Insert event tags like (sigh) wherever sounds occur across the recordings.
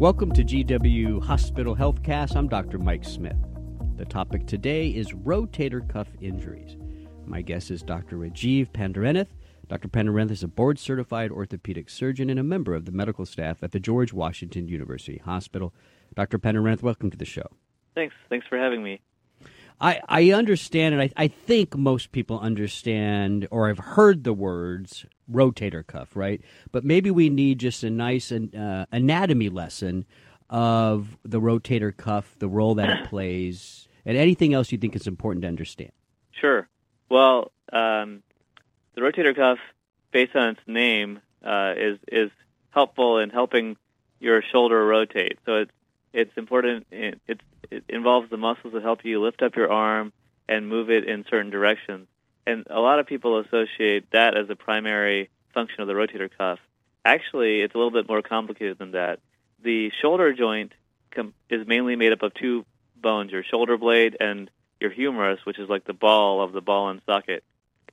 Welcome to GW Hospital Healthcast. I'm Dr. Mike Smith. The topic today is rotator cuff injuries. My guest is Dr. Rajeev Pandarinath. Dr. Pandarinath is a board certified orthopedic surgeon and a member of the medical staff at the George Washington University Hospital. Dr. Pandarinath, welcome to the show. Thanks. Thanks for having me. I, I understand, and I, I think most people understand or have heard the words rotator cuff, right? But maybe we need just a nice uh, anatomy lesson of the rotator cuff, the role that it (clears throat) plays, and anything else you think is important to understand. Sure. Well, um, the rotator cuff, based on its name, uh, is is helpful in helping your shoulder rotate. So it's it's important. It's it involves the muscles that help you lift up your arm and move it in certain directions. And a lot of people associate that as a primary function of the rotator cuff. Actually, it's a little bit more complicated than that. The shoulder joint com- is mainly made up of two bones, your shoulder blade and your humerus, which is like the ball of the ball and socket.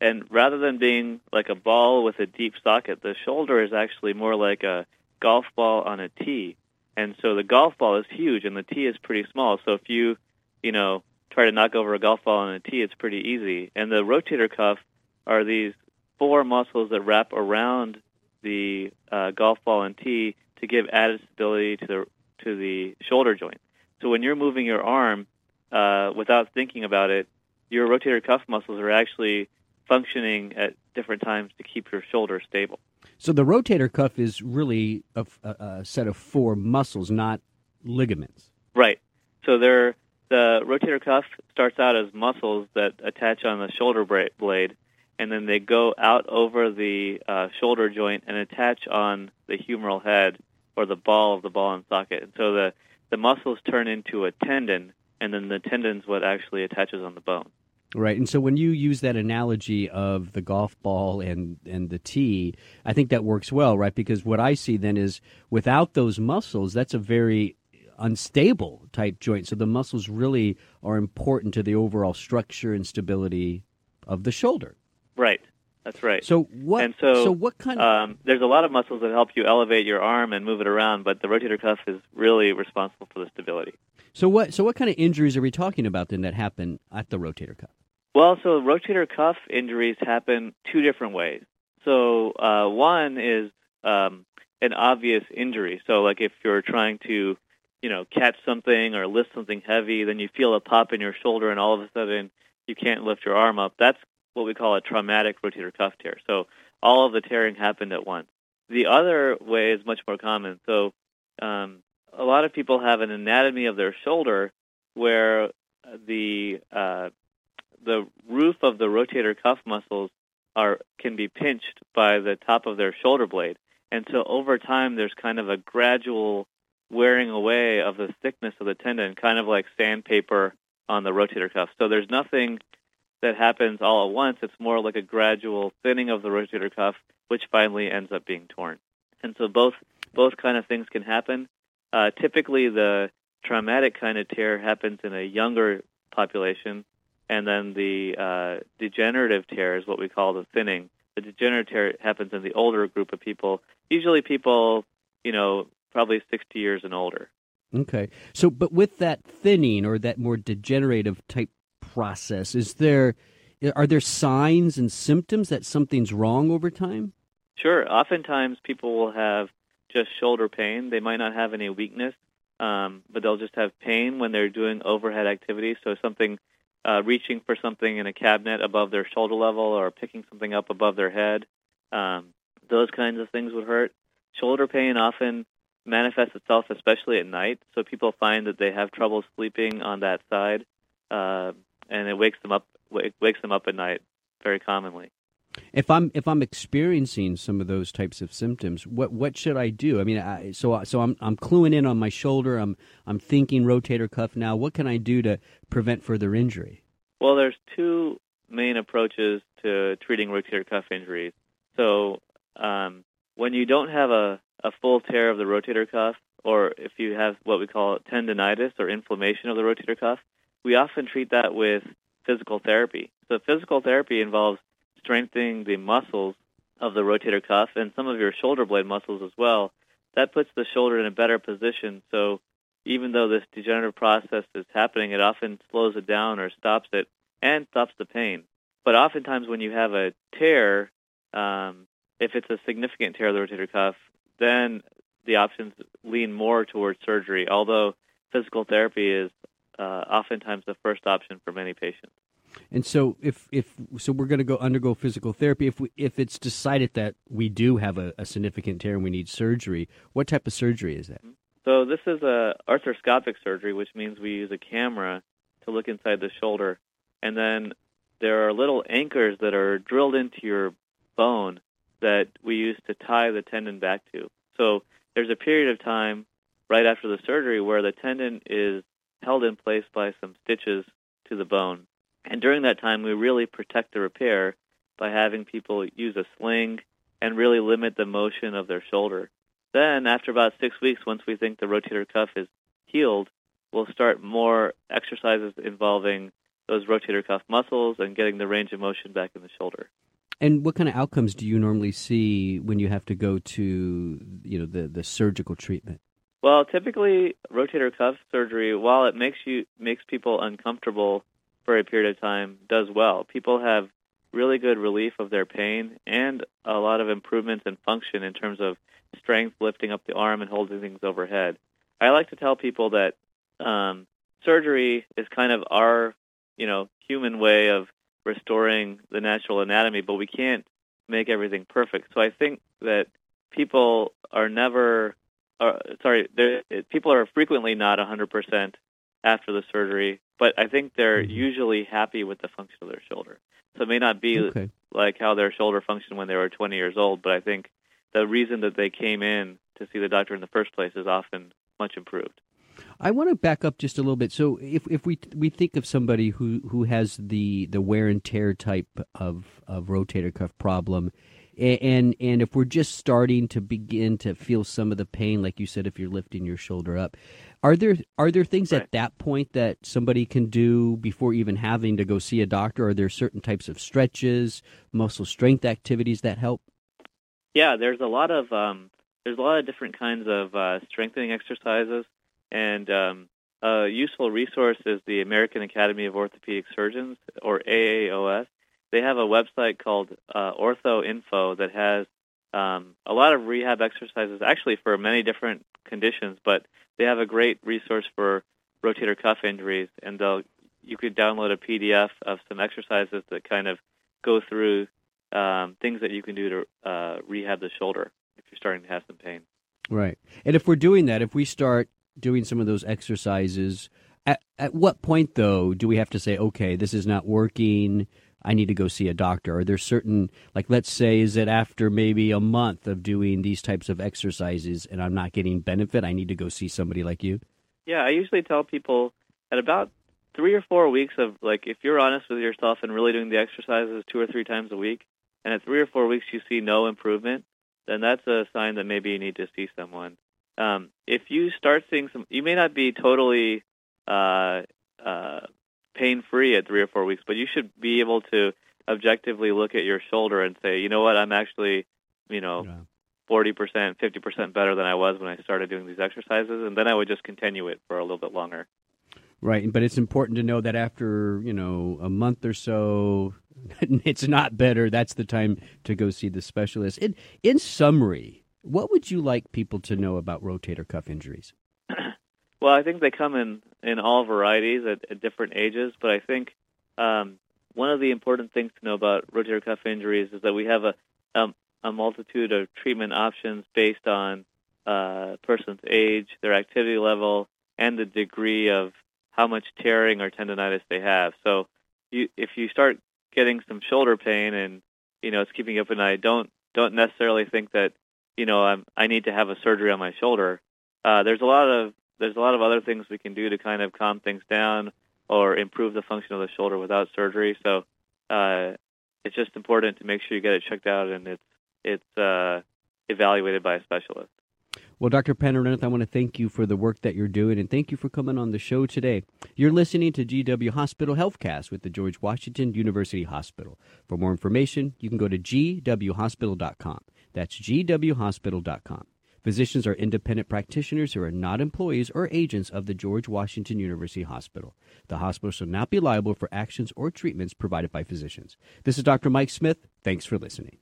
And rather than being like a ball with a deep socket, the shoulder is actually more like a golf ball on a tee. And so the golf ball is huge and the tee is pretty small. So if you, you know, try to knock over a golf ball on a tee, it's pretty easy. And the rotator cuff are these four muscles that wrap around the uh, golf ball and tee to give added stability to the to the shoulder joint. So when you're moving your arm uh, without thinking about it, your rotator cuff muscles are actually functioning at different times to keep your shoulder stable. So the rotator cuff is really a, a, set of four muscles, not ligaments. Right. So they're, the rotator cuff starts out as muscles that attach on the shoulder blade, and then they go out over the uh, shoulder joint and attach on the humeral head or the ball of the ball and socket. And so the, the muscles turn into a tendon, and then the tendon's what actually attaches on the bone. Right. And so when you use that analogy of the golf ball and, and the tee, I think that works well, right? Because what I see then is without those muscles, that's a very unstable type joint. So the muscles really are important to the overall structure and stability of the shoulder. Right. That's right. So what? And so, so what kind of? Um, there's a lot of muscles that help you elevate your arm and move it around, but the rotator cuff is really responsible for the stability. So what? So what kind of injuries are we talking about then that happen at the rotator cuff? Well, so rotator cuff injuries happen two different ways. So uh, one is um, an obvious injury. So like if you're trying to, you know, catch something or lift something heavy, then you feel a pop in your shoulder, and all of a sudden you can't lift your arm up. That's what we call a traumatic rotator cuff tear. So all of the tearing happened at once. The other way is much more common. So um, a lot of people have an anatomy of their shoulder where the uh, the roof of the rotator cuff muscles are can be pinched by the top of their shoulder blade. And so over time there's kind of a gradual wearing away of the thickness of the tendon, kind of like sandpaper on the rotator cuff. So there's nothing that happens all at once. It's more like a gradual thinning of the rotator cuff, which finally ends up being torn. And so both both kind of things can happen. Uh, typically, the traumatic kind of tear happens in a younger population, and then the uh, degenerative tear is what we call the thinning. The degenerative tear happens in the older group of people, usually people, you know, probably 60 years and older. Okay. So, but with that thinning or that more degenerative type process, is there are there signs and symptoms that something's wrong over time? Sure. Oftentimes, people will have just shoulder pain. They might not have any weakness, um, but they'll just have pain when they're doing overhead activities. So something uh, reaching for something in a cabinet above their shoulder level or picking something up above their head. Um, those kinds of things would hurt. Shoulder pain often manifests itself, especially at night. So people find that they have trouble sleeping on that side, uh, and it wakes them up. It wakes them up at night very commonly. If I'm if I'm experiencing some of those types of symptoms, what what should I do? I mean, I, so so I'm I'm cluing in on my shoulder. I'm I'm thinking rotator cuff now. What can I do to prevent further injury? Well, there's two main approaches to treating rotator cuff injuries. So um, when you don't have a, a full tear of the rotator cuff, or if you have what we call tendonitis or inflammation of the rotator cuff, we often treat that with physical therapy. So physical therapy involves strengthening the muscles of the rotator cuff and some of your shoulder blade muscles as well that puts the shoulder in a better position. So even though this degenerative process is happening, it often slows it down or stops it and stops the pain. But oftentimes, when you have a tear, um, if it's a significant tear of the rotator cuff, then the options lean more towards surgery, although physical therapy is uh, oftentimes the first option for many patients. And so, if if so, we're going to go undergo physical therapy. If we if it's decided that we do have a, a significant tear and we need surgery, what type of surgery is that? So this is a arthroscopic surgery, which means we use a camera to look inside the shoulder, and then there are little anchors that are drilled into your bone that we use to tie the tendon back to. So there's a period of time right after the surgery where the tendon is held in place by some stitches to the bone. And during that time, we really protect the repair by having people use a sling and really limit the motion of their shoulder. Then, after about six weeks, once we think the rotator cuff is healed, we'll start more exercises involving those rotator cuff muscles and getting the range of motion back in the shoulder. And what kind of outcomes do you normally see when you have to go to, you know, the, the surgical treatment? Well, typically rotator cuff surgery, while it makes you makes people uncomfortable for a period of time, does well. People have really good relief of their pain and a lot of improvements in function in terms of strength, lifting up the arm and holding things overhead. I like to tell people that um, surgery is kind of our, you know, human way of restoring the natural anatomy, but we can't make everything perfect. So I think that people are never, uh, sorry, people are frequently not 100% after the surgery, but I think they're mm-hmm. usually happy with the function of their shoulder. So it may not be okay. like how their shoulder functioned when they were 20 years old, but I think the reason that they came in to see the doctor in the first place is often much improved. I want to back up just a little bit. So, if, if we we think of somebody who, who has the, the wear and tear type of, of rotator cuff problem, and and if we're just starting to begin to feel some of the pain, like you said, if you're lifting your shoulder up, are there are there things right. at that point that somebody can do before even having to go see a doctor? Are there certain types of stretches, muscle strength activities that help? Yeah, there's a lot of um, there's a lot of different kinds of uh, strengthening exercises, and um, a useful resource is the American Academy of Orthopedic Surgeons, or AAOS. They have a website called uh, Ortho Info that has um, a lot of rehab exercises, actually for many different conditions, but they have a great resource for rotator cuff injuries, and they'll you could download a PDF of some exercises that kind of go through um, things that you can do to uh, rehab the shoulder if you're starting to have some pain. Right. And if we're doing that, if we start doing some of those exercises, at, at what point, though, do we have to say, okay, this is not working? I need to go see a doctor? Are there certain, like, let's say, is it after maybe a month of doing these types of exercises and I'm not getting benefit? I need to go see somebody like you? Yeah, I usually tell people at about three or four weeks of, like, if you're honest with yourself and really doing the exercises two or three times a week, and at three or four weeks you see no improvement, then that's a sign that maybe you need to see someone. Um, if you start seeing some, you may not be totally uh, uh, pain free at three or four weeks, but you should be able to objectively look at your shoulder and say, you know what, I'm actually, you know, forty percent, fifty percent better than I was when I started doing these exercises, and then I would just continue it for a little bit longer. Right, but it's important to know that after you know a month or so, (laughs) it's not better. That's the time to go see the specialist. In in summary, what would you like people to know about rotator cuff injuries? (clears throat) well, I think they come in in all varieties at, at different ages, but I think um, one of the important things to know about rotator cuff injuries is that we have a um, a multitude of treatment options based on uh, person's age, their activity level, and the degree of how much tearing or tendonitis they have. So, you, if you start getting some shoulder pain and you know it's keeping you up at night, don't don't necessarily think that you know I'm, I need to have a surgery on my shoulder. Uh, there's a lot of there's a lot of other things we can do to kind of calm things down or improve the function of the shoulder without surgery. So uh, it's just important to make sure you get it checked out and it's it's uh, evaluated by a specialist. Well, Dr. Pandarinath, I want to thank you for the work that you're doing and thank you for coming on the show today. You're listening to GW Hospital Healthcast with the George Washington University Hospital. For more information, you can go to gwhospital.com. That's gwhospital.com. Physicians are independent practitioners who are not employees or agents of the George Washington University Hospital. The hospital shall not be liable for actions or treatments provided by physicians. This is Dr. Mike Smith. Thanks for listening.